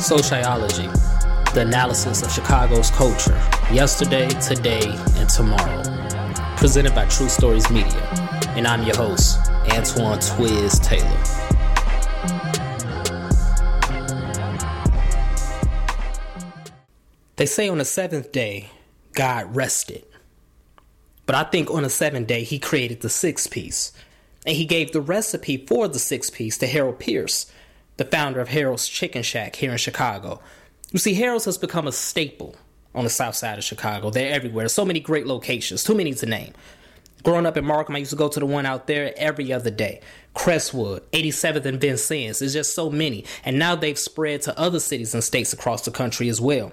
Sociology, the analysis of Chicago's culture, yesterday, today, and tomorrow. Presented by True Stories Media. And I'm your host, Antoine Twiz Taylor. They say on the seventh day, God rested. But I think on the seventh day, he created the sixth piece. And he gave the recipe for the sixth piece to Harold Pierce, the founder of Harold's Chicken Shack here in Chicago. You see, Harold's has become a staple on the south side of Chicago. They're everywhere. So many great locations, too many to name. Growing up in Markham, I used to go to the one out there every other day. Crestwood, 87th and Vincennes. There's just so many. And now they've spread to other cities and states across the country as well.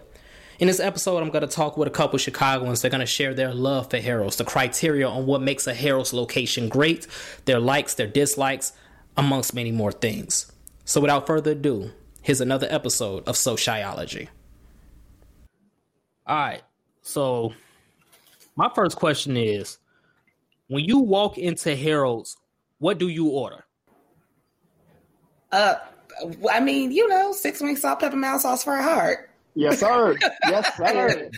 In this episode, I'm going to talk with a couple Chicagoans. They're going to share their love for Harold's, the criteria on what makes a Harold's location great, their likes, their dislikes, amongst many more things. So, without further ado, here's another episode of Sociology. All right. So, my first question is when you walk into Harold's, what do you order? Uh, I mean, you know, six wing salt, pepper, mouse sauce for a heart. Yes, sir. yes, sir.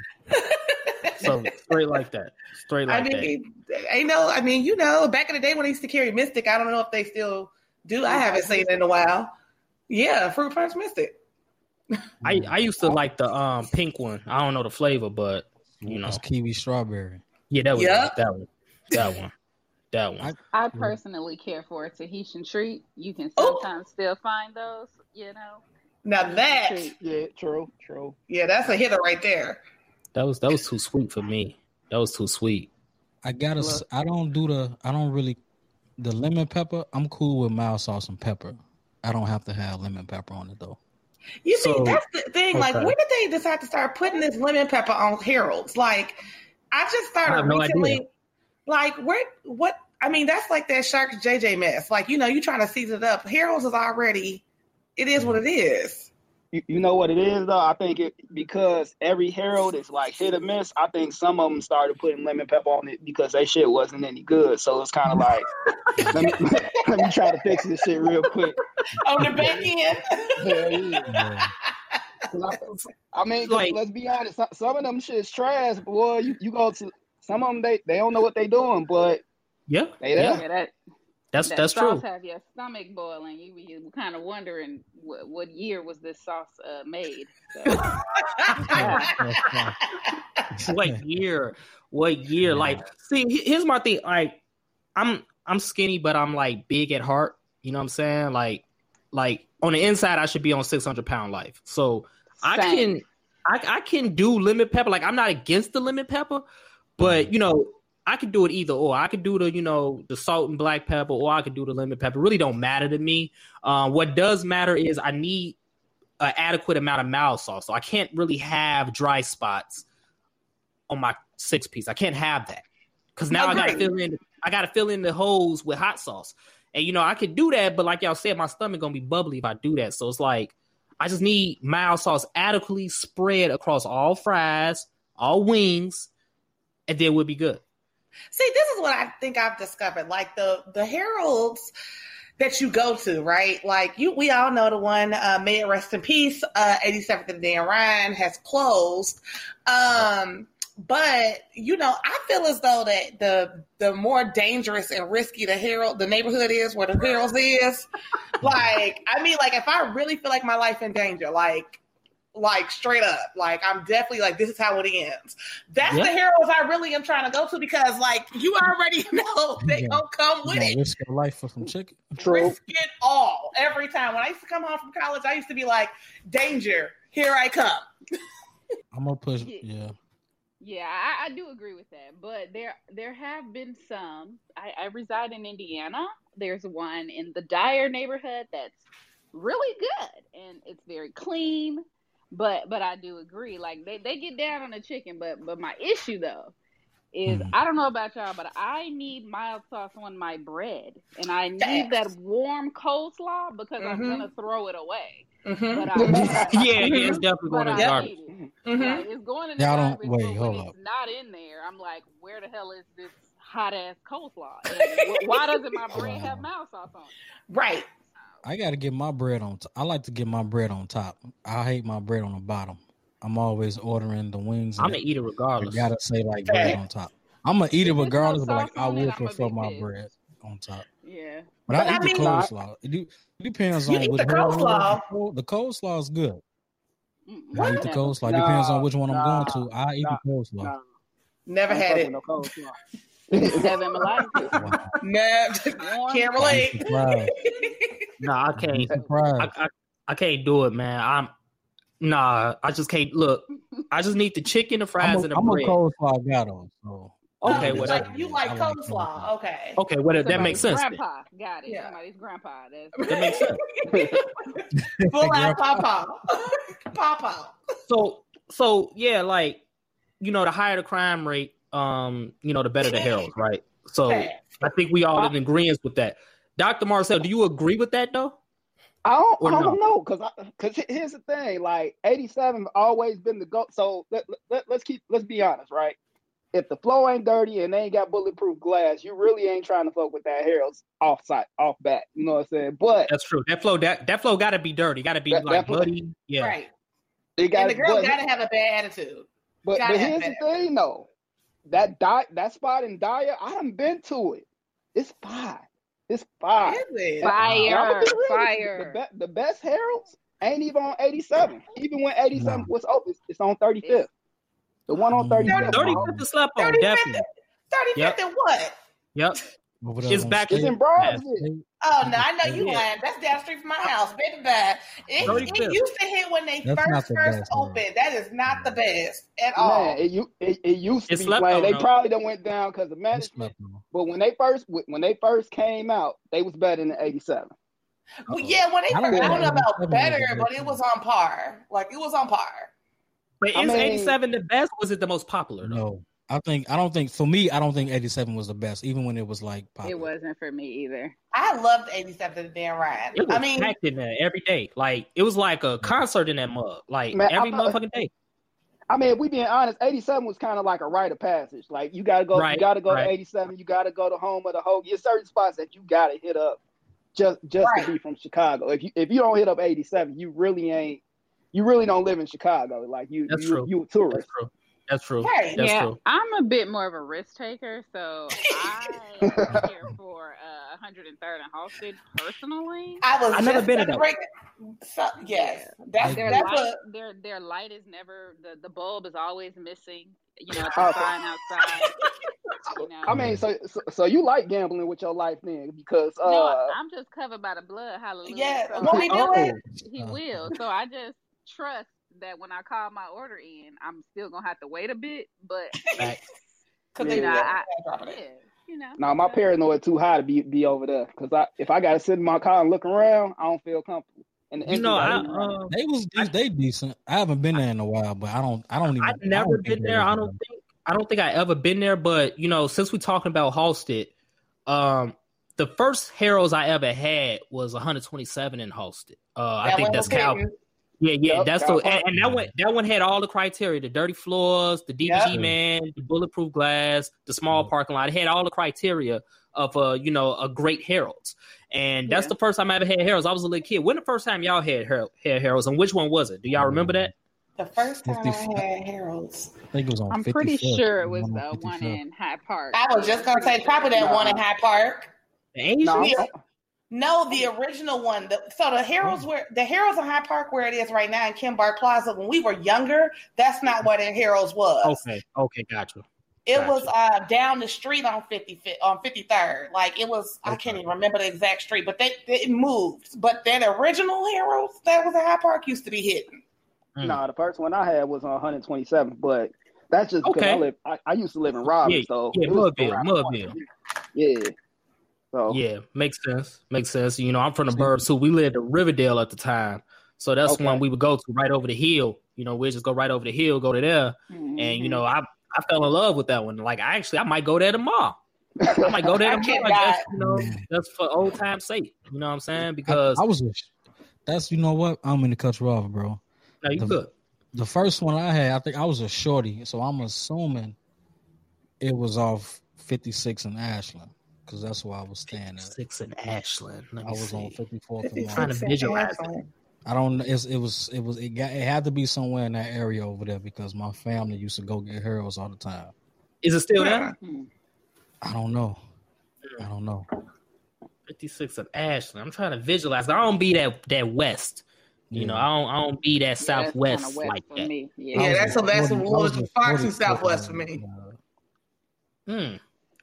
so straight like that. Straight like I mean, that. I know. I mean, you know, back in the day when they used to carry Mistic, I don't know if they still do. I haven't seen it in a while. Yeah, fruit punch Mistic. I I used to like the um pink one. I don't know the flavor, but you know, it's kiwi strawberry. Yeah, that was yep. that one. That one. That one. I, I personally care for a Tahitian treat. You can sometimes Ooh. still find those, you know. Now that yeah, true, true. Yeah, that's a hitter right there. That was that was too sweet for me. That was too sweet. I gotta. Look. I don't do the. I don't really. The lemon pepper. I'm cool with mild sauce and pepper. I don't have to have lemon pepper on it though. You see, so, that's the thing. Okay. Like, when did they decide to start putting this lemon pepper on Harold's? Like, I just started I no recently. Idea. Like, where? What? I mean, that's like that Sharks JJ mess. Like, you know, you trying to season it up. Harold's is already it is what mm. it is. You, you know what it is though. I think it because every Harold is like hit or miss. I think some of them started putting lemon pepper on it because that shit wasn't any good. So it's kind of like let, me, let me try to fix this shit real quick on the back end. yeah. I, I mean, like, let's be honest. Some of them shit's trash, boy. You, you go to some of them, they they don't know what they doing, but yeah, they there. Yeah, that, that's that that's sauce true. Have your stomach boiling. You you kind of wondering what, what year was this sauce uh, made? So. what year? What year? Like, see, here's my thing. Like, I'm I'm skinny, but I'm like big at heart. You know what I'm saying? Like, like on the inside, I should be on 600 pound life. So Same. I can I I can do lemon pepper. Like, I'm not against the lemon pepper, but you know I could do it either or. I could do the, you know, the salt and black pepper, or I could do the lemon pepper. It really don't matter to me. Uh, what does matter is I need an adequate amount of mild sauce. So I can't really have dry spots on my six piece. I can't have that because now I gotta fill in. I gotta fill in the holes with hot sauce, and you know I could do that, but like y'all said, my stomach gonna be bubbly if I do that. So it's like I just need mild sauce adequately spread across all fries, all wings, and then we'll be good. See, this is what I think I've discovered. Like the the Harold's that you go to, right? Like you, we all know the one. Uh, may it rest in peace. Uh, 87th and Dan Ryan has closed. Um, but you know, I feel as though that the the more dangerous and risky the Harold, the neighborhood is, where the Harold's is. like, I mean, like if I really feel like my life in danger, like like straight up. Like I'm definitely like this is how it ends. That's yep. the Harold's I really am trying to go to because like you already know they yeah. don't come with it. Risk your life for some chicken. True. Risk it all every time. When I used to come home from college, I used to be like, danger, here I come. I'm gonna push yeah. Yeah, I, I, do agree with that. But there there have been some. I, I reside in Indiana. There's one in the Dyer neighborhood that's really good and it's very clean but but I do agree. Like they, they get down on the chicken, but but my issue though is mm. I don't know about y'all, but I need mild sauce on my bread, and I need that warm coleslaw because mm-hmm. I'm gonna throw it away. Mm-hmm. But I, yeah, yeah, it's definitely going to the garbage. Mm-hmm. Like, it's going in the y'all garbage. Don't, wait, hold up. not in there. I'm like, where the hell is this hot ass coleslaw? why doesn't my bread have mild sauce on it? Right. I got to get my bread on. T- I like to get my bread on top. I hate my bread on the bottom. I'm always ordering the wings. I'm gonna eat it I regardless. gotta say like bread on top. I'm gonna eat it If there's regardless, but like I on will prefer my pissed. bread on top. Yeah. But, But I I eat the mean- coleslaw. It, do, it depends You on eat which the one. coleslaw. The coleslaw is good. Mm-mm, I eat the never. coleslaw. It depends on which one I'm going to. I eat nah, the coleslaw. Nah, Never I don't had it. no coleslaw. Never in. Wow. Never. Can't relate. surprised. Nah, I can't. I'm. I, I, I can't do it, man. I'm nah. I just can't. Look, I just need the chicken, the fries, I'm a, and the I'm a bread. coleslaw guy though. So Okay, you whatever. like, you like I like coleslaw. coleslaw. Okay. Okay, whatever. That makes Somebody's sense. then. Grandpa. Got it. Yeah. Somebody's grandpa. That's That makes sense. Full out papa. papa. So, so yeah, like you know, the higher the crime rate, um, you know, the better the Harold's, right? So I think we all in agreement with that. Doctor Marcel, do you agree with that though? I don't, I don't know because because here's the thing like 87 always been the go so let, let, let's keep let's be honest right if the flow ain't dirty and they ain't got bulletproof glass you really ain't trying to fuck with that Harold's off site off bat you know what I'm saying but That's true. That flow, that that flow got to be dirty. Got to be That- like that flow- muddy. Yeah. Right. it got And the girl gotta have a bad attitude. but, but here's the that. thing though that di- that spot in Dyer I done been to it it's fine it's fine Is it? Uh, fire. Be real with you, Fire. The, be- the best Harold's ain't even on 87. Even when 87 No. was open, it's, it's on 35th. The one on mm. 35th. Thirty bro, fifth to slept on, 35th definitely. 35th Yep. and what? Yep. Over It's back- It's in Bronzeville. Oh no, I know you Yeah. lying. That's down street from my house. Baby bad. It, it used to hit when they That's first the first best, man. opened. That is not the best at all. Man, it, it, it used to It's be slept playing. They though. probably done went down because of management. But when they first when they first came out, they was better than 87. Well, yeah, when they I first, don't I know don't know about about 87 better, but it was on par. Like it was on par. But I is mean- eighty seven the best? Was it the most popular? Though? No, I think I don't think for me. I don't think '87 was the best, even when it was like popular. It wasn't for me either. I loved 87 to Dan Ryan. It was I mean, packed in there every day. Like it was like a concert in that mug. Like Man, every I motherfucking day. I mean, if we being honest, 87 was kind of like a rite of passage. Like you gotta go, Right, you gotta go right. to 87, you gotta go to home of the Hoagie. There's certain spots that you gotta hit up just just Right. to be from Chicago. If you if you don't hit up 87, you really ain't you really don't live in Chicago. Like you That's you, true. you a That's tourist. True. That's true. Right. That's yeah, true. I'm a bit more of a risk taker, so I am here for uh, 103rd and Halsted personally. I was I never been to gonna so, yes. That's Their that's light, a their their light is never the, the bulb is always missing. You know, it's Oh. a sign outside. You know, I mean, so, so so you like gambling with your life then because uh no, I'm just covered by the blood. Hallelujah. yeah. So When we do Oh, it, he will. So I just trust that when I call my order in, I'm still gonna have to wait a bit, but because Yeah. they Nah, yeah, I- dropping yeah, you know. now my so- paranoid too high to be be over there because I if I gotta sit in my car and look around, I don't feel comfortable. And You know, I engine gotta be running. uh, They was de- they decent. I haven't been there in a while, but I don't I don't even. I've never been there. I don't think I don't think I ever been there. But you know, since we're talking about Halsted, um, the first Harold's I ever had was 127 in Halstead. Uh, I think that's was Cal. hitting. Yeah, yeah, Yep, that's Cal the and, and that one that one had all the criteria: the dirty floors, the DVG Yep. man, the bulletproof glass, the small Mhm. parking lot. It had all the criteria of uh, you know, a great Harold's. And that's Yeah. the first time I ever had Harold's. I was a little kid. When the first time y'all had Harold, had Harold's, and which one was it? Do y'all remember that? The first time 55. I had Harold's, I think it was on. I'm pretty sure it was on the one 55th. in Hyde Park. I was just gonna say probably that Nah. one in Hyde Park. The Asian? No, Yeah. I'm- No, the original one. The, so the Harold's where the Harold's in Hyde Park where it is right now in Kimbark Plaza. When we were younger, that's not where the Harold's was. Okay, okay, gotcha. It Gotcha. was uh, down the street on 50 on 53rd. Like it was, I can't even remember the exact street, but they it moved. But that original Harold's that was in Hyde Park used to be hidden. Mm. No, the first one I had was on 127, but that's just because Okay. I live. I, I used to live in Robbins, Yeah, so yeah, Mudville, around the corner. Mudville. Yeah. So Yeah, makes sense. Makes sense. You know, I'm from the burbs too. We lived in Riverdale at the time, so that's Okay. one we would go to right over the hill. You know, we just go right over the hill, go to there, and Mm-hmm. you know, I I fell in love with that one. Like, I actually I might go there tomorrow. I might go there I tomorrow. Just, you know, just for old time's sake. You know what I'm saying? Because I, I was. That's you know what I'm in the cut you off, bro. no, you the- good. The first one I had, I think I was a shorty, so I'm assuming it was off 56 in Ashland because that's where I was staying at. Six in Ashland. Let me I was see. on 54th trying to visualize it. I don't. It's, it was. It was. It got. It had to be somewhere in that area over there because my family used to go get heroes all the time. Is it still there? Hmm. I don't know. I don't know. 56 of Ashland. I'm trying to visualize. I don't be that that west. You know, I don't I don't be that Yeah, southwest kinda west like for that. me. Yeah, Yeah. was that's a- that's 40 a- I what was the Fox and Southwest for me. Hmm.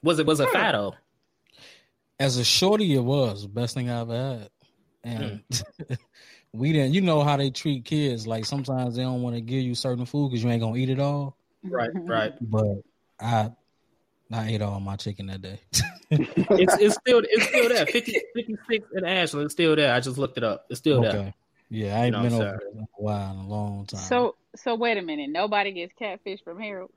Was it was it Hmm. Fado? As a shorty, it was the best thing I ever had, and hmm. we didn't. You know how they treat kids. Like sometimes they don't want to give you certain food because you ain't gonna eat it all. Right, mm-hmm. right. But I, I ate all my chicken that day. It's it's still it's still there. 50, 56 in Ashland. It's still there. I just looked it up. It's still there. Yeah, I ain't You know been over there in a while, in a long time. So so wait a minute. Nobody gets catfish from Harold.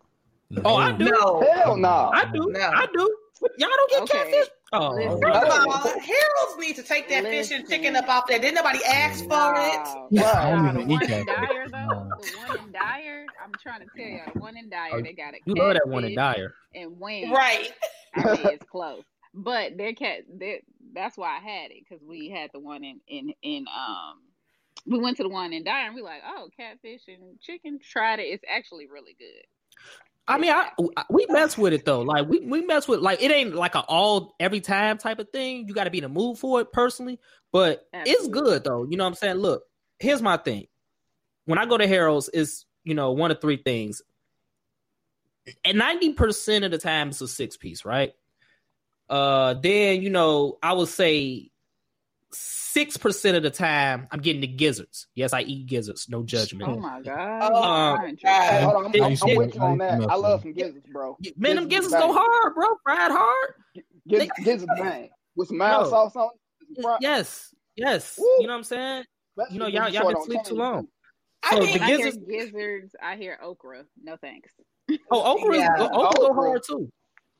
Oh, I do. No, Hell no. I do. No. I do. Y'all don't get Okay. catfish. Oh, Listen. First of all, Harold's need to take that fish and chicken up off there. Didn't nobody ask for it? Wow. Yeah, I don't even eat one in catfish. Dyer though, No. the one in Dyer, I'm trying to tell you, the one in Dyer, Oh, they got a you love that one in Dyer. and when Right. I mean, it's close, but their cat. Their, that's why I had it because we had the one in in in um. We went to the one in Dyer and we like, oh, catfish and chicken. Tried it. It's actually really good. I mean, I, we mess with it though. Like we, we mess with like it ain't like a all every time type of thing. You got to be in the mood for it personally, but it's good though. You know what I'm saying? Look, here's my thing. When I go to Harold's, it's you know one of three things. And ninety percent of the time, it's a six piece, right? Uh, then you know I would say six percent of the time I'm getting the gizzards. Yes, I eat gizzards. No judgment. Oh my god! Oh, I'm. Uh, god. Hold on, I'm, They- I'm, I'm with you on they- that. I love some gizzards, bro. Man, them Gizzards gizzards go hard, bro. Fried hard. Giz- Gizzards bang with some mild No. sauce on. it. Yes, yes. Woo. You know what I'm saying? Especially You know, y'all you y'all been sleep too long. too. I So think the I hear gizzards- gizzards. I hear okra. No thanks. Oh, okra, Yeah. okra go hard too.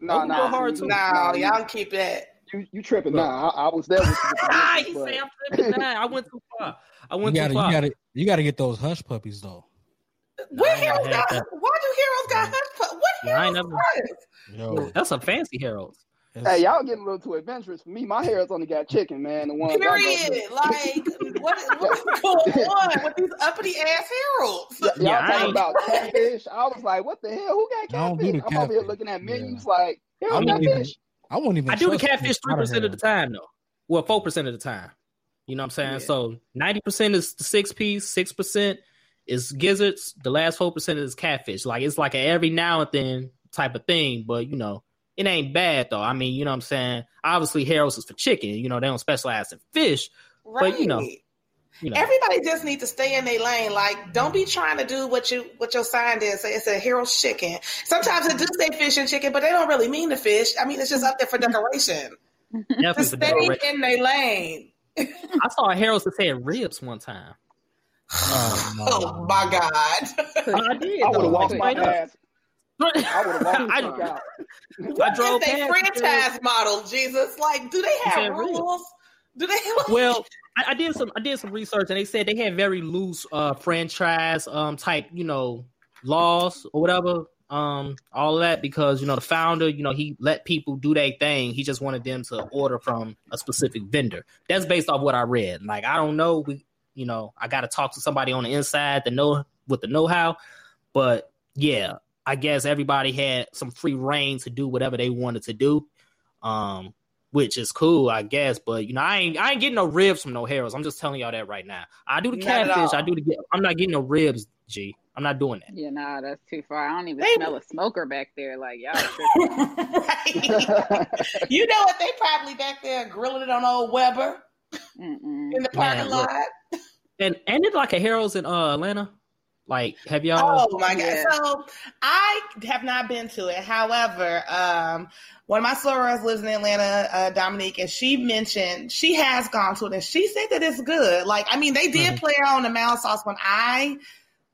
No, Okra nah, go hard, too. no, y'all keep that. You, you tripping? Look. Nah, I, I was there with you. With the gizzards, he but- say I'm tripping. Nah, I went too far. I You went gotta, too you far. gotta, you gotta get those hush puppies though. Where I ain't Harold's never had got? that. Why do Harold's got hush pu- What Yeah, I ain't Harold's never- Yo, That's a fancy Harold's. it's- Hey, y'all getting a little too adventurous for me. My hair's only got chicken, man. The one Period. Like, what, what's going on with these uppity ass Harold's? y'all Yeah, I talking ain't- about catfish. I was like, what the hell? Who got I don't catfish? I'm over here looking at Yeah. menus like, I hell, wouldn't even, catfish. I wouldn't even. I do the catfish three percent of the time though. Well, four percent of the time. You know what I'm saying? Yeah. So ninety percent is the six piece, six percent is gizzards. The last four percent is catfish. Like it's like a every now and then type of thing, but you know, it ain't bad though. I mean, you know what I'm saying? Obviously Harold's is for chicken, you know, they don't specialize in fish. Right. But, you know, You know. Everybody just need to stay in their lane. Like, don't be trying to do what you what your sign is. Say It's a Harold's chicken. Sometimes it do say fish and chicken, but they don't really mean the fish. I mean, it's just up there for mm-hmm. decoration. Definitely Just stay decoration. in their lane. I saw a Harold's that said ribs one time. Oh, no. Oh my god! I did. I would have walked my Straight ass. I would have walked the I- fuck out. What drove is they franchise model? Jesus, like, do they have said ribs. rules? Do they? well, I, I did some I did some research and they said they had very loose uh franchise um type, you know, laws or whatever. Um, all that because you know the founder, you know, he let people do their thing. He just wanted them to order from a specific vendor. That's based off what I read. Like I don't know, we you know, I gotta talk to somebody on the inside to know with the know-how. But yeah, I guess everybody had some free reign to do whatever they wanted to do. Um, which is cool, I guess. But you know, I ain't I ain't getting no ribs from no Harold's. I'm just telling y'all that right now. I do the catfish. I do the. I'm not getting no ribs. G. I'm not doing that. Yeah, nah, that's too far. I don't even They- smell a smoker back there. Like y'all. tripping. You know what? They probably back there grilling it on old Weber Mm-mm. in the parking Man, look. lot. And and it's like a Harold's in uh Atlanta. Like, have y'all? Oh my god! So I have not been to it. However, um, one of my sorors lives in Atlanta, uh, Dominique, and she mentioned she has gone to it, and she said that it's good. Like, I mean, they did Mhm. play on the mouse sauce when I.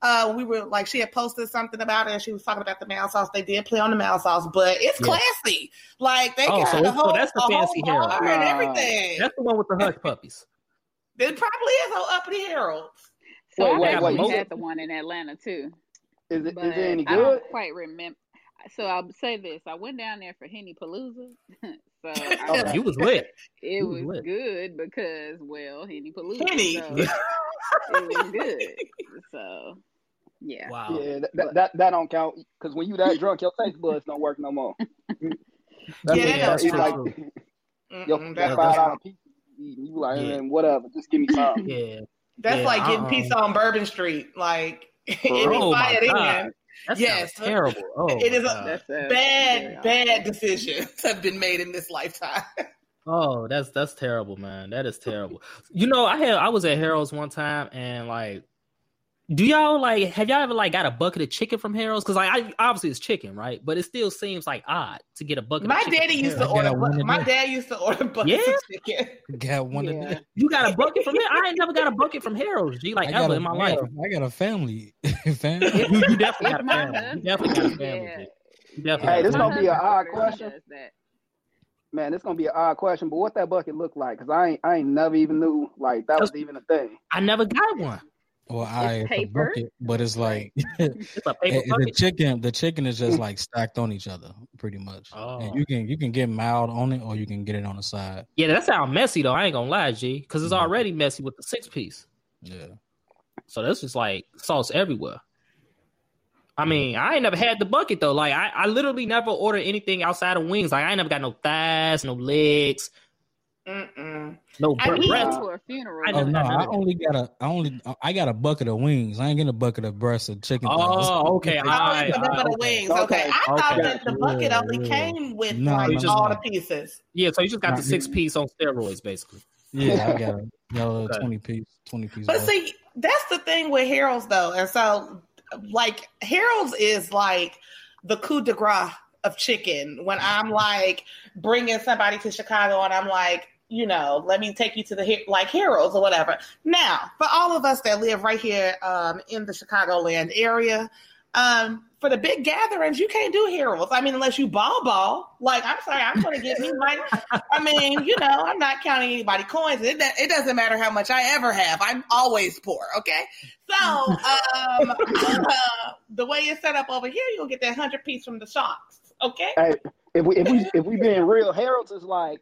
Uh, we were like, she had posted something about it, and she was talking about the mouse sauce. They did play on the mouse sauce, but it's Yeah. classy. Like they Oh, got so a it's- so that's the fancy Harold. bar and everything. That's the one with the hush puppies. It probably is on uppity Harold. So Wait, I've wait, actually wait. had the one in Atlanta too. Is it, But is it any good? I good? don't quite remember. so I'll say this: I went down there for Henny Palooza, so Oh, I, you was lit. it you was was lit. good because well, Henny Palooza, Henny. so it was good. So yeah, Wow. Yeah, that, that, that, that don't count because when you that drunk, your taste buds don't work no more. That's Yeah, what- that like count. your that five dollar pizza. You you like, Yeah. Whatever, just give me some. Yeah. That's Yeah, like getting uh-uh. pizza on Bourbon Street. Like if you Oh, buy my it God. in, That's Yes. terrible. Oh, It is a- God. that's a bad, bad decisions have been made in this lifetime. Oh, that's that's terrible, man. That is terrible. You know, I had I was at Harold's one time and like do y'all like have y'all ever like got a bucket of chicken from Harold's? Because like I obviously it's chicken, right? But it still seems like odd to get a bucket My of chicken. daddy used to order. got one My dad used to order buckets Yeah? of chicken. Got one Yeah. today. You got a bucket from there? I ain't never got a bucket from Harold's, G, like I got ever a- in my life. got a- I got a family, fam. You, you definitely got a family. You definitely got a family. yeah. Definitely Hey, this My family. gonna be an odd question. Man, it's gonna be an odd question, but what that bucket look like? Because I ain't, I ain't never even knew like that was even a thing. I never got one. Well, I paper. bucket, but it's like It's a paper the chicken. The chicken is just like stacked on each other, pretty much. Oh. And you can you can get mild on it, or you can get it on the side. Yeah, that sounds messy though. I ain't gonna lie, G, because it's Mhm. already messy with the six piece. Yeah. So that's just like sauce everywhere. I mean, I ain't never had the bucket though. Like I, I literally never ordered anything outside of wings. Like I ain't never got no thighs, no legs, Mm-mm. no I bre- mean- breasts. for a funeral. I Oh never no, had I only got a I only I got a bucket of wings. I ain't getting a bucket of breasts of chicken. thighs. Oh, okay. Oh, Alright, it's a bucket alright, of okay. wings. Okay, Okay. I thought Okay. that the bucket Yeah, only yeah. came with No, like no. all the pieces. Yeah, so you just got Nah, the six piece on steroids, basically. Yeah, I got a, got a Okay. twenty piece, twenty piece. But bucket. see, that's the thing with Harold's though, and so like Harold's is like the coup de grace of chicken. When I'm like bringing somebody to Chicago, and I'm like, you know, let me take you to the like Harold's or whatever. Now, for all of us that live right here um, in the Chicagoland area. Um, for the big gatherings, you can't do Harold's. I mean, unless you ball ball. Like, I'm sorry, I'm going to get me my. I mean, you know, I'm not counting anybody coins. It, it doesn't matter how much I ever have. I'm always poor. Okay, so um, uh, the way it's set up over here, you'll get that hundred piece from the Sharks. Okay, Hey, if we if we if we being real, Harold's is like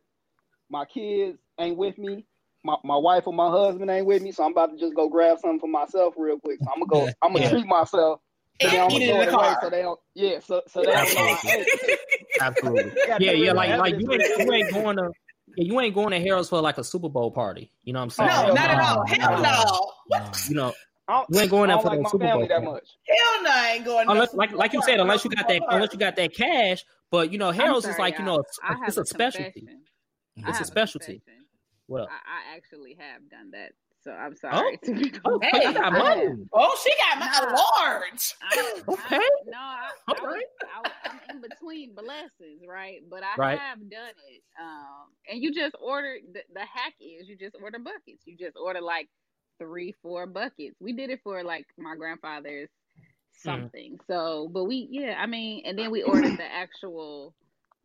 my kids ain't with me. My, my wife or my husband ain't with me, so I'm about to just go grab something for myself real quick. So I'm gonna go. I'm gonna Yeah. treat myself. So they and don't eat it in the away, car. so they don't. Yeah, so so they don't know. Absolutely. Yeah, yeah, like like you ain't, you ain't going to yeah, you ain't going to Harold's for like a Super Bowl party. You know what I'm saying? no, saying? not at all. Hell no. Nah. You know, I You ain't going I there for like the Super Bowl. that much. Hell no, I ain't going. unless no like like you said, unless you got that unless you got that cash. But you know, I'm Harold's is like you y'all. know, it's, have it's a specialty. Confession. I It's a specialty. confession. What up? I, I actually have done that, so I'm sorry. to be Oh, Hey, you got I money. have. Oh, she got my Nah. large. I, Okay. I, no, I, I, Okay. was, I, I'm in between blessings, right? But I Right. have done it. Um, and you just order the, the hack is you just order buckets. You just order like three, four buckets. We did it for like my grandfather's Mm-hmm. something. So, but we, yeah, I mean, and then we ordered the actual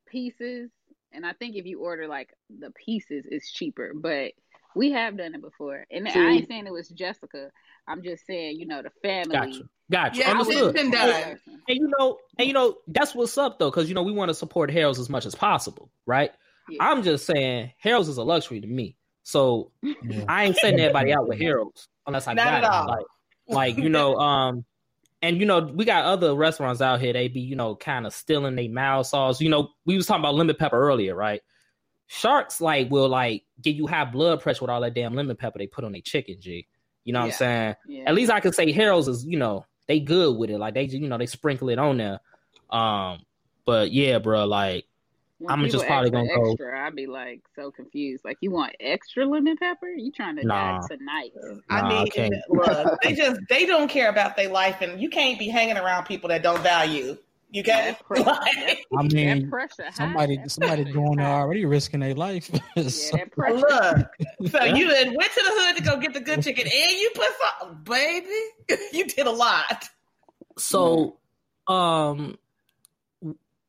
pieces. And I think if you order like the pieces, it's cheaper. But we have done it before. And I ain't saying it was Jessica. I'm just saying, you know, the family. Gotcha. Gotcha. Yeah, it's Understood. been done. And you know, and you know, that's what's up though, because you know we want to support Harold's as much as possible, right? Yeah. I'm just saying Harold's is a luxury to me. So Yeah. I ain't sending everybody out with Harold's unless I Not got at it. all. Like, like you know, um, and you know, we got other restaurants out here. They be you know kind of stealing their mild sauce. You know, we was talking about lemon pepper earlier, right? Sharks like will like give you high blood pressure with all that damn lemon pepper they put on their chicken. G, you know what Yeah. I'm saying? Yeah. At least I can say Harold's is you know they good with it. Like they you know they sprinkle it on there. Um, but yeah, bro, like When I'm just probably gonna go- extra. I'd be like so confused. Like, you want extra lemon pepper? You trying to Nah. die tonight? I Nah, I mean, can't. look, they just they don't care about their life, and you can't be hanging around people that don't value. You get That pressure, that, I that mean, pressure. somebody that somebody pressure going is there high. already risking their life. Yeah, So- that pressure. Look, so you had went to the hood to go get the good chicken, and you put some, baby. You did a lot. So, um,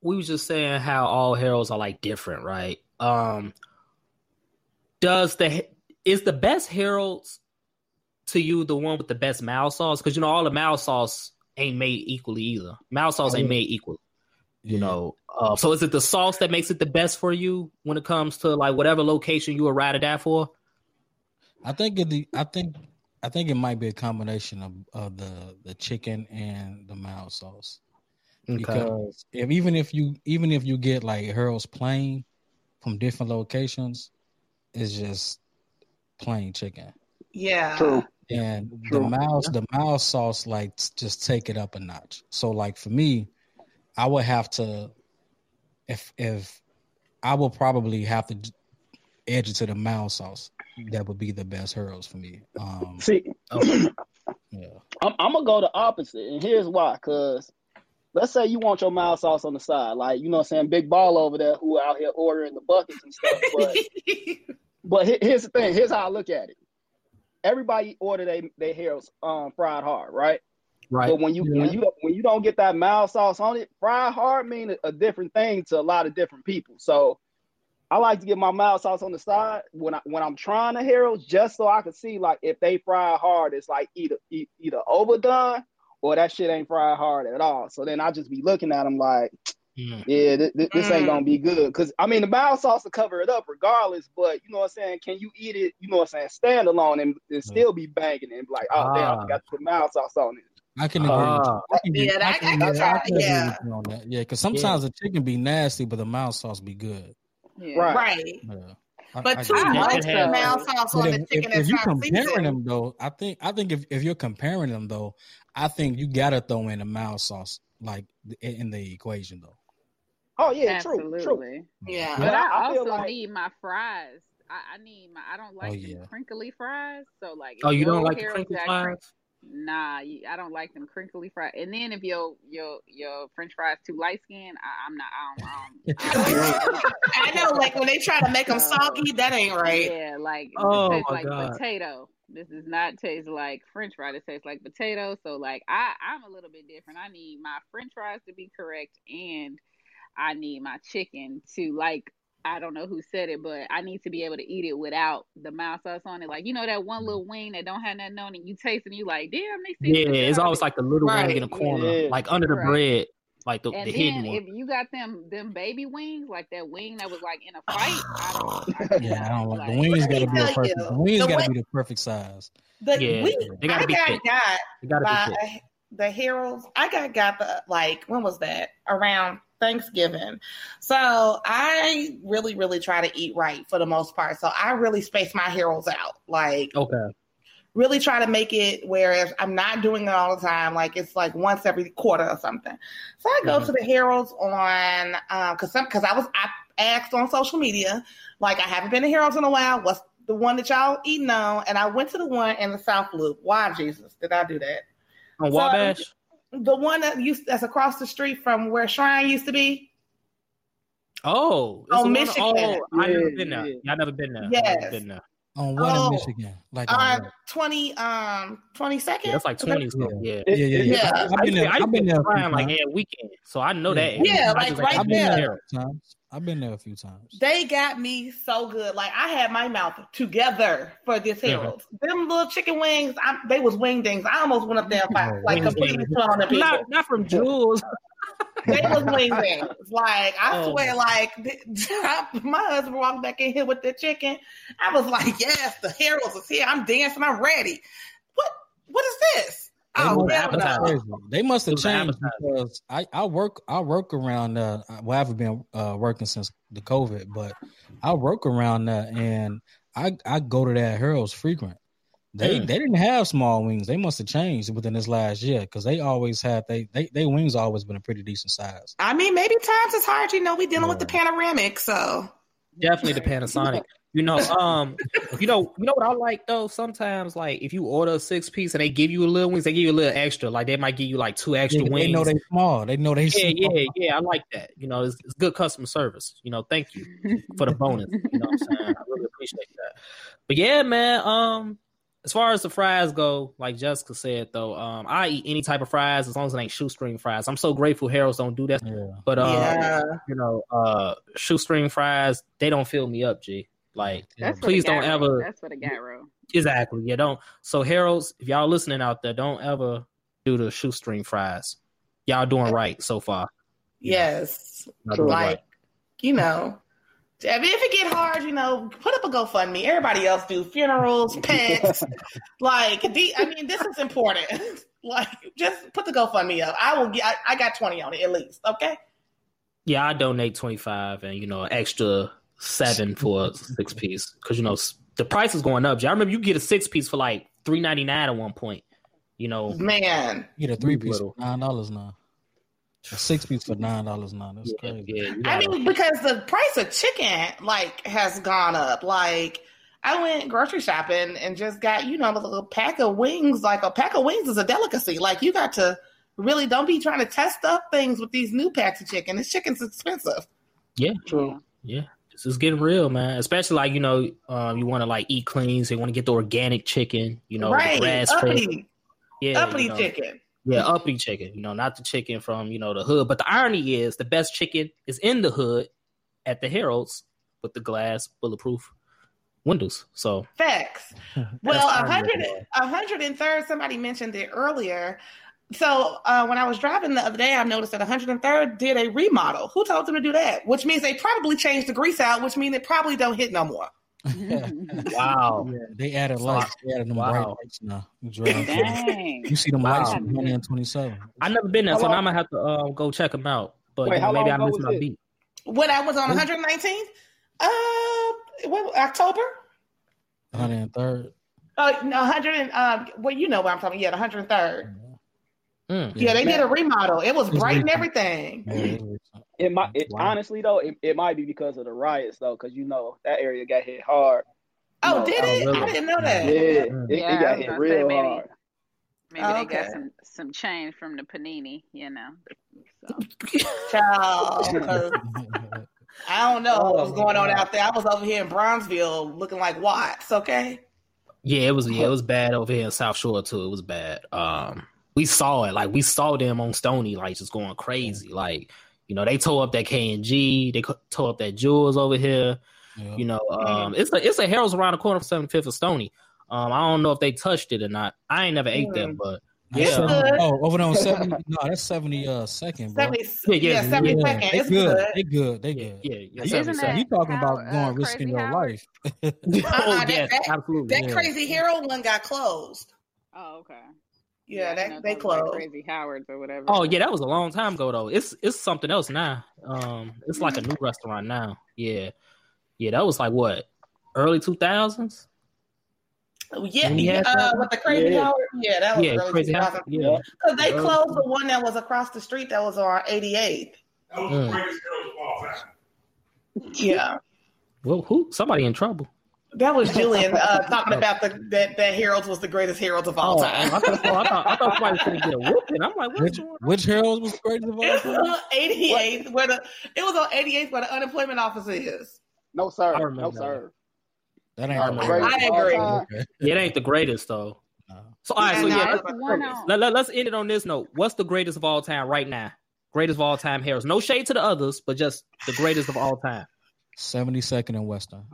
we was just saying how all Harold's are like different, right? Um, does the is the best Harold's to you the one with the best mild sauce? Because you know all the mild sauce ain't made equally either. Mild sauce ain't made equally. You Yeah. know, uh, so is it the sauce that makes it the best for you when it comes to like whatever location you would ride at for? I think it. I think. I think it might be a combination of, of the the chicken and the mild sauce. Because if even if you even if you get like Harold's plain from different locations, it's just plain chicken. Yeah. True. And True. the mouse, the mouse sauce, like just take it up a notch. So, like for me, I would have to, if if I will probably have to edge it to the mouse sauce. That would be the best hurls for me. Um, See, yeah, I'm, I'm gonna go the opposite, and here's why. Cause let's say you want your mild sauce on the side, like you know, what I'm saying big ball over there who out here ordering the buckets and stuff. But but here's the thing. Here's how I look at it. Everybody order they they hairs um fried hard, right? right. But when you Yeah. when you don't- when you don't get that mild sauce on it, fried hard mean a, a different thing to a lot of different people. So I like to get my mild sauce on the side when I when I'm trying to Harold, just so I can see like if they fry hard, it's like either either overdone or that shit ain't fried hard at all. So then I just be looking at them like, Mm. yeah, th- th- this ain't Mm. gonna be good. Cause I mean the mild sauce will cover it up regardless, but you know what I'm saying? Can you eat it? You know what I'm saying? Stand alone and, and still be banging and be like, oh damn, Ah. I got to put mild sauce on it. I can agree. with you. Ah. I can, Yeah, I- I can yeah, try- yeah. with you on that. Yeah, because sometimes the chicken be nasty, but the mouse sauce be good. Yeah. Right. right. Yeah. I- But I too get I that. much also- mild sauce on if, the chicken if that's you're comparing seasoned. them though, I think I think if, if you're comparing them though, I think you gotta throw in the mild sauce like in, in the equation though. Oh yeah, true, true. Yeah. But I, I feel also like- need my fries. I, I need my. I don't oh, like Oh, them yeah. crinkly fries. So like. Oh, you don't like crinkly fries? crink- Nah, I don't like them crinkly fries. And then if your your your French fries too light skinned, I'm not. I don't. I don't, I don't I know, like when they try to make them soggy, that ain't right. Yeah, like Oh, it my like God. potato. This does not taste like French fry. It tastes like potato. So like I, I'm a little bit different. I need my French fries to be correct, and I need my chicken to like. I don't know who said it, but I need to be able to eat it without the mild sauce on it. Like you know that one little mm-hmm. wing that don't have nothing on it. You taste it, and you like, damn, they see. Yeah, it's always like the little Right. wing in the corner, Yeah. like under the Right. bread, like the, And the then hidden one. if you got them them baby wings, like that wing that was like in a fight, I don't. I do Yeah, I don't like the wings gotta be tell the perfect the wings the gotta way- be the perfect size. The, Yeah, we, they gotta I be got thick. got You gotta be by thick. the Harold's. I got got the like when was that around Thanksgiving. So I really really try to eat right for the most part. So I really space my Harold's out. Like Okay. Really try to make it whereas I'm not doing it all the time. Like it's like once every quarter or something. So I go Mhm. to the Harold's on um because some because I was I asked on social media like I haven't been to Harold's in a while. What's the one that y'all eating on? And I went to the one in the South Loop. Why Jesus did I do that? On So- Wabash? The one that used that's across the street from where Shrine used to be. Oh, it's On the one- Michigan. Oh, I never Yeah, been there. yeah. Yeah, I never been there. I Yes. never been there. On what Oh. in Michigan? Like on On what? twenty um twenty second. Yeah, that's like twenty. So, yeah. yeah, yeah, yeah. Yeah. I've been there. I I've been there a few like times. every weekend, so I know Yeah. that. Yeah, I like right I've been there. there times. I've been there a few times. They got me so good. Like I had my mouth together for this Yeah. Harold. Them little chicken wings, I, they was wing dings. I almost went up there and fight, like completely put on the people. Not, not from Jules. They was wing dings. Like I Oh. swear, like my husband walked back in here with the chicken. I was like, yes, the Harold's is here. I'm dancing. I'm ready. What? What is this? They Oh, must- hell appetizer. no. crazy. They must have changed because I, I work I work around uh well I haven't been uh working since the COVID, but I work around that and I I go to that Harold's frequent. They Mm. they didn't have small wings. They must have changed within this last year because they always had they they they wings always been a pretty decent size. I mean, maybe times is hard. You know, we dealing with the panoramic, so Definitely the Panasonic. You know, um, you know, you know what I like though. Sometimes, like if you order a six piece and they give you a little wings, they give you a little extra. Like they might give you like two extra They, wings. they know they small. They know they yeah, small. yeah, yeah. I like that. You know, it's, it's good customer service. You know, thank you for the bonus. You know what I'm saying? I really appreciate that. But yeah, man. Um, as far as the fries go, like Jessica said though, um, I eat any type of fries as long as it ain't shoestring fries. I'm so grateful Harold's don't do that. Yeah. But uh, yeah. you know, uh, shoestring fries, they don't fill me up, G. Like, That's please don't gyro. ever That's what for the gyro. exactly. Yeah, don't. So Harold's, if y'all listening out there, don't ever do the shoestring fries. Y'all doing right so far. Yes, Another like way. you know. I mean, if it get hard, you know, put up a GoFundMe. Everybody else do funerals, pets. like, the, I mean, this is important. like, just put the GoFundMe up. I will get. I, I got twenty on it at least. Okay. Yeah, I donate twenty five and you know an extra seven for a six piece because you know the price is going up. I remember you get a six piece for like three ninety nine at one point. You know, Man, You get a three piece Little. for nine dollars now. A six piece for nine dollars now. That's yeah, crazy. yeah, I gotta- mean, because the price of chicken like has gone up. Like, I went grocery shopping and just got you know a little pack of wings. Like a pack of wings is a delicacy. Like you got to really don't be trying to test up things with these new packs of chicken. This chicken's expensive. yeah, True. yeah. This is getting real, man. Especially like you know, um, you want to like eat clean, so you want to get the organic chicken. You know, right, the grass uppity, Yeah, uppity you know. chicken. Yeah, uppity chicken. You know, not the chicken from you know the hood. But the irony is, the best chicken is in the hood at the Harold's with the glass bulletproof windows. So Facts. Well, a hundred, as well. a hundred and third. Somebody mentioned it earlier. So uh, when I was driving the other day, I noticed that 103rd did a remodel. Who told them to do that? Which means they probably changed the grease out, which means it probably don't hit no more. Wow, Yeah, they added lights. They added them bright lights now. You. Dang. You see them Wow. lights from 127. I never been there, How so now I'm gonna have to uh, go check them out. But Wait, you know, maybe I missed my it? beat. When I was on 119th, uh, what, October? 103rd. Uh, no, 100 and um, well, you know what I'm talking. Yeah, the 103rd. Mm. Yeah, they did a remodel. It was It's bright and everything. Yeah, it might it, Wow. honestly though, it, it might be because of the riots though, because you know that area got hit hard. Oh, No, did oh, it? really? I didn't know Yeah, that. it, Mm. it Yeah, I got hit real maybe- hard. Maybe Oh, they okay. got some some change from the panini, you know. So. Child, 'cause I don't know what was Oh, going on out there. I was over here in Bronzeville looking like Watts. Okay. Yeah, it was yeah, it was bad over here in South Shore too. It was bad. Um, we saw it like we saw them on Stony like just going crazy. Like you know they tore up that K and G, they co- tore up that Jewels over here. yeah. You know, um, it's a it's a Harold's around the corner from 75th and Stony. Um, I don't know if they touched it or not. I ain't never ate them, but yeah, seventy- Oh, over there on 70. No, that's 70 uh, second, bro. 70, Yeah, yeah, yeah, 70 yeah, second. they It's good. good. They good. They yeah, good. yeah, yeah. You- 77. Isn't You talking How- about going uh, risking your Howard? life? oh Uh-uh, yes, that- absolutely. That Yeah. Crazy Hero one got closed. Oh, okay. Yeah, I that, they those like closed. Crazy Howards or whatever. Oh yeah, that was a long time ago though. It's it's something else now. Um, it's like a new restaurant now. Yeah, yeah, that was like what early two thousands. Yeah, When he had uh, with the Crazy Yeah. Howard. Yeah, that was Yeah, early crazy 2000s. house. Yeah, Because they Early closed the one that was across the street that was on 88th. That was Mm. the greatest heroes of all time. Yeah. well, who? Somebody in trouble. That was Julian uh, talking about the that, that Harold's was the greatest Harold's of all Oh, time. I thought, oh, I thought, I thought somebody was going to get a whooping. I'm like, Which going which Harold was the greatest of all It was time? on 88th where the it was on 88th where the unemployment office is. No sir, I no sir. That ain't I the greatest. I Greatest agree. Okay. It ain't the greatest though. No. So all right, so Yeah, yeah, let's, It's let, let, us end it on this note. What's the greatest of all time right now? Greatest of all time Harold's. No shade to the others, but just the greatest of all time. 72nd and Western.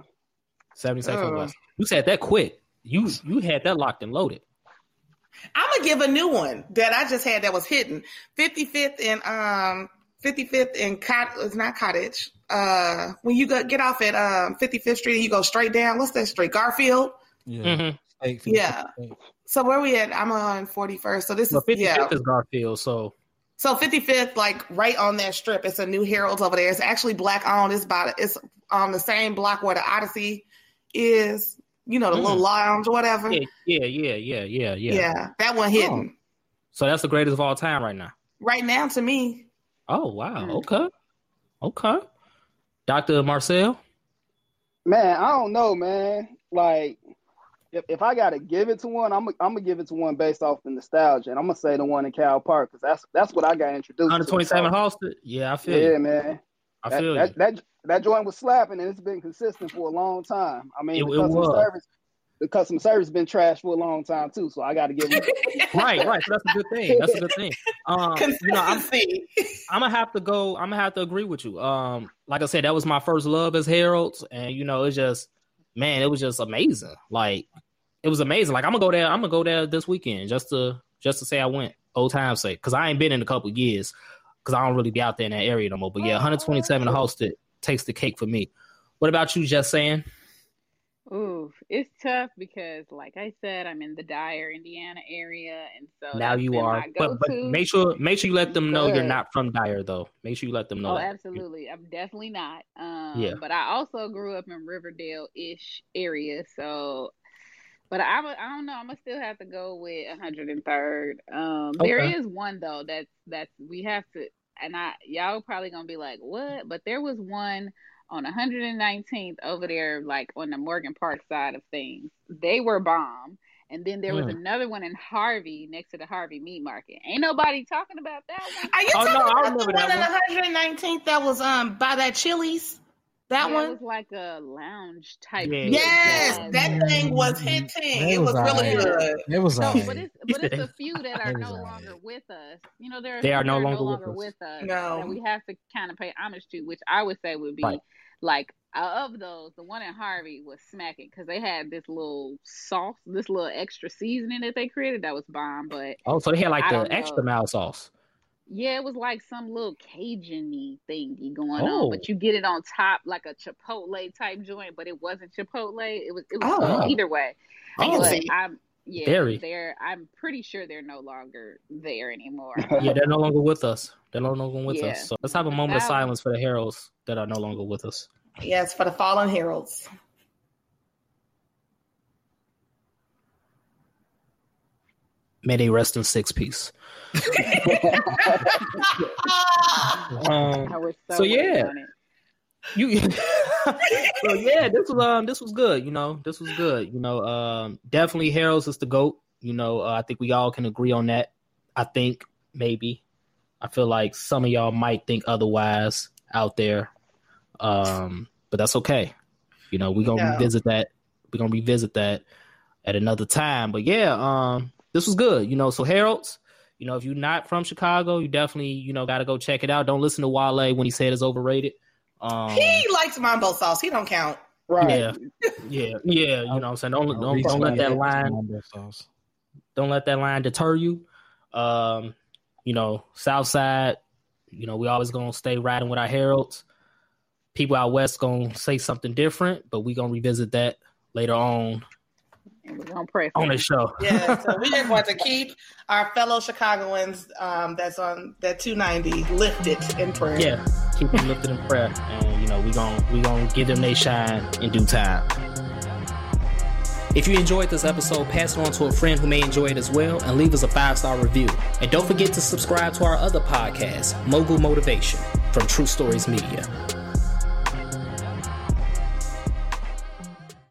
72nd Oh. West. You said that quick. You you had that locked and loaded. I'm gonna give a new one that I just had that was hidden. 55th and um 55th and Cot it's not Cottage. Uh, when you go get off at um 55th Street and you go straight down. What's that street? Garfield. Yeah. Mm-hmm. State, Yeah. state. So where we at? I'm on 41st. So this Well, is 55th yeah. is Garfield, so So 55th, like right on that strip, it's a new Harold's over there. It's actually black owned. It's about it's on the same block where the Odyssey is. You know, the Mm. little lounge or whatever. yeah, yeah, yeah, yeah, yeah, Yeah, yeah. that one hidden. So that's the greatest of all time right now. Right now, to me, Oh wow. Mm. Okay. Okay. Dr. Marcel. Man, I don't know, man. Like, if, if I gotta give it to one, I'm I'm gonna give it to one based off the nostalgia, and I'm gonna say the one in Cal Park because that's that's what I got introduced. Under to. 27 So, Halsted. Yeah, I feel Yeah, you. man. I That, feel that, you. that that joint was slapping, and it's been consistent for a long time. I mean, It- the it customer was. service, the customer service been trashed for a long time too. So I got to give them. right, right. So that's a good thing. That's a good thing. Um, you know, I'm consistency. I'm gonna have to go. I'm gonna have to agree with you. Um, like I said, that was my first love as Harold's, and you know, it's just, man, it was just amazing. Like, it was amazing. Like, I'm gonna go there. I'm gonna go there this weekend just to just to say I went old time's sake because I ain't been in a couple years. Because I don't really be out there in that area no more. But yeah, 127 Halsted takes the cake for me. What about you? Just saying. Ooh, it's tough because, like I said, I'm in the Dyer, Indiana area, and so now you are. But, but make sure make sure you let them know but, you're not from Dyer, though. Make sure you let them know. Oh, that. absolutely. I'm definitely not. Um, yeah. But I also grew up in Riverdale ish area, so. But I'm a, I don't know. I'm gonna still have to go with 103rd. Um, okay. There is one though that's that's we have to, and I y'all probably gonna be like, what? But there was one on 119th over there, like on the Morgan Park side of things. They were bomb. And then there was mm. another one in Harvey next to the Harvey Meat Market. Ain't nobody talking about that one. Are you oh, talking no, about the one on 119th that was um by that Chili's? That yeah, one was like a lounge type. Yeah. Yes, yes, that thing was hitting. It, it was, was really good. It was. No, but it's but it's a few that are no longer with us. You know, there are they are no longer, no longer with, us. with us. No, that we have to kind of pay homage to, which I would say would be right. like uh, of those, the one in Harvey was smacking because they had this little sauce, this little extra seasoning that they created that was bomb. But oh, so they had like the extra mild sauce. Yeah, it was like some little Cajun thingy going oh. on, but oh. you get it on top like a Chipotle type joint, but it wasn't Chipotle. It was it was oh. either way. Oh, but I'm yeah, Very. they're I'm pretty sure they're no longer there anymore. yeah, they're no longer with us. They're no longer with yeah. us. So let's have a moment that of silence for the heroes that are no longer with us. Yes, for the fallen Harold's. May they rest in six piece. um, so, so yeah, you. so yeah, this was um this was good. You know, this was good. You know, um definitely Harold's is the goat. You know, uh, I think we all can agree on that. I think maybe. I feel like some of y'all might think otherwise out there. Um, but that's okay. You know, we're gonna yeah. revisit that. We're gonna revisit that at another time. But yeah, um, this was good. You know, so Harold's, you know, if you're not from Chicago, you definitely, you know, gotta go check it out. Don't listen to Wale when he said it's overrated. Um, he likes mambo sauce. He don't count. Right. Yeah. Yeah. Yeah. You know what I'm saying? Don't don't, don't let that line don't let that line deter you. Um, you know, South Side, you know, we always gonna stay riding with our Harold's people out west gonna say something different, but we gonna revisit that later on. And we're gonna pray on the show. Yeah, so we just want to keep our fellow Chicagoans um, that's on that 290 lifted in prayer. Yeah, keep them lifted in prayer, and you know we're gonna we're gonna give them they shine in due time. If you enjoyed this episode, pass it on to a friend who may enjoy it as well and leave us a five star review. And don't forget to subscribe to our other podcast, Mogul Motivation, from True Stories Media.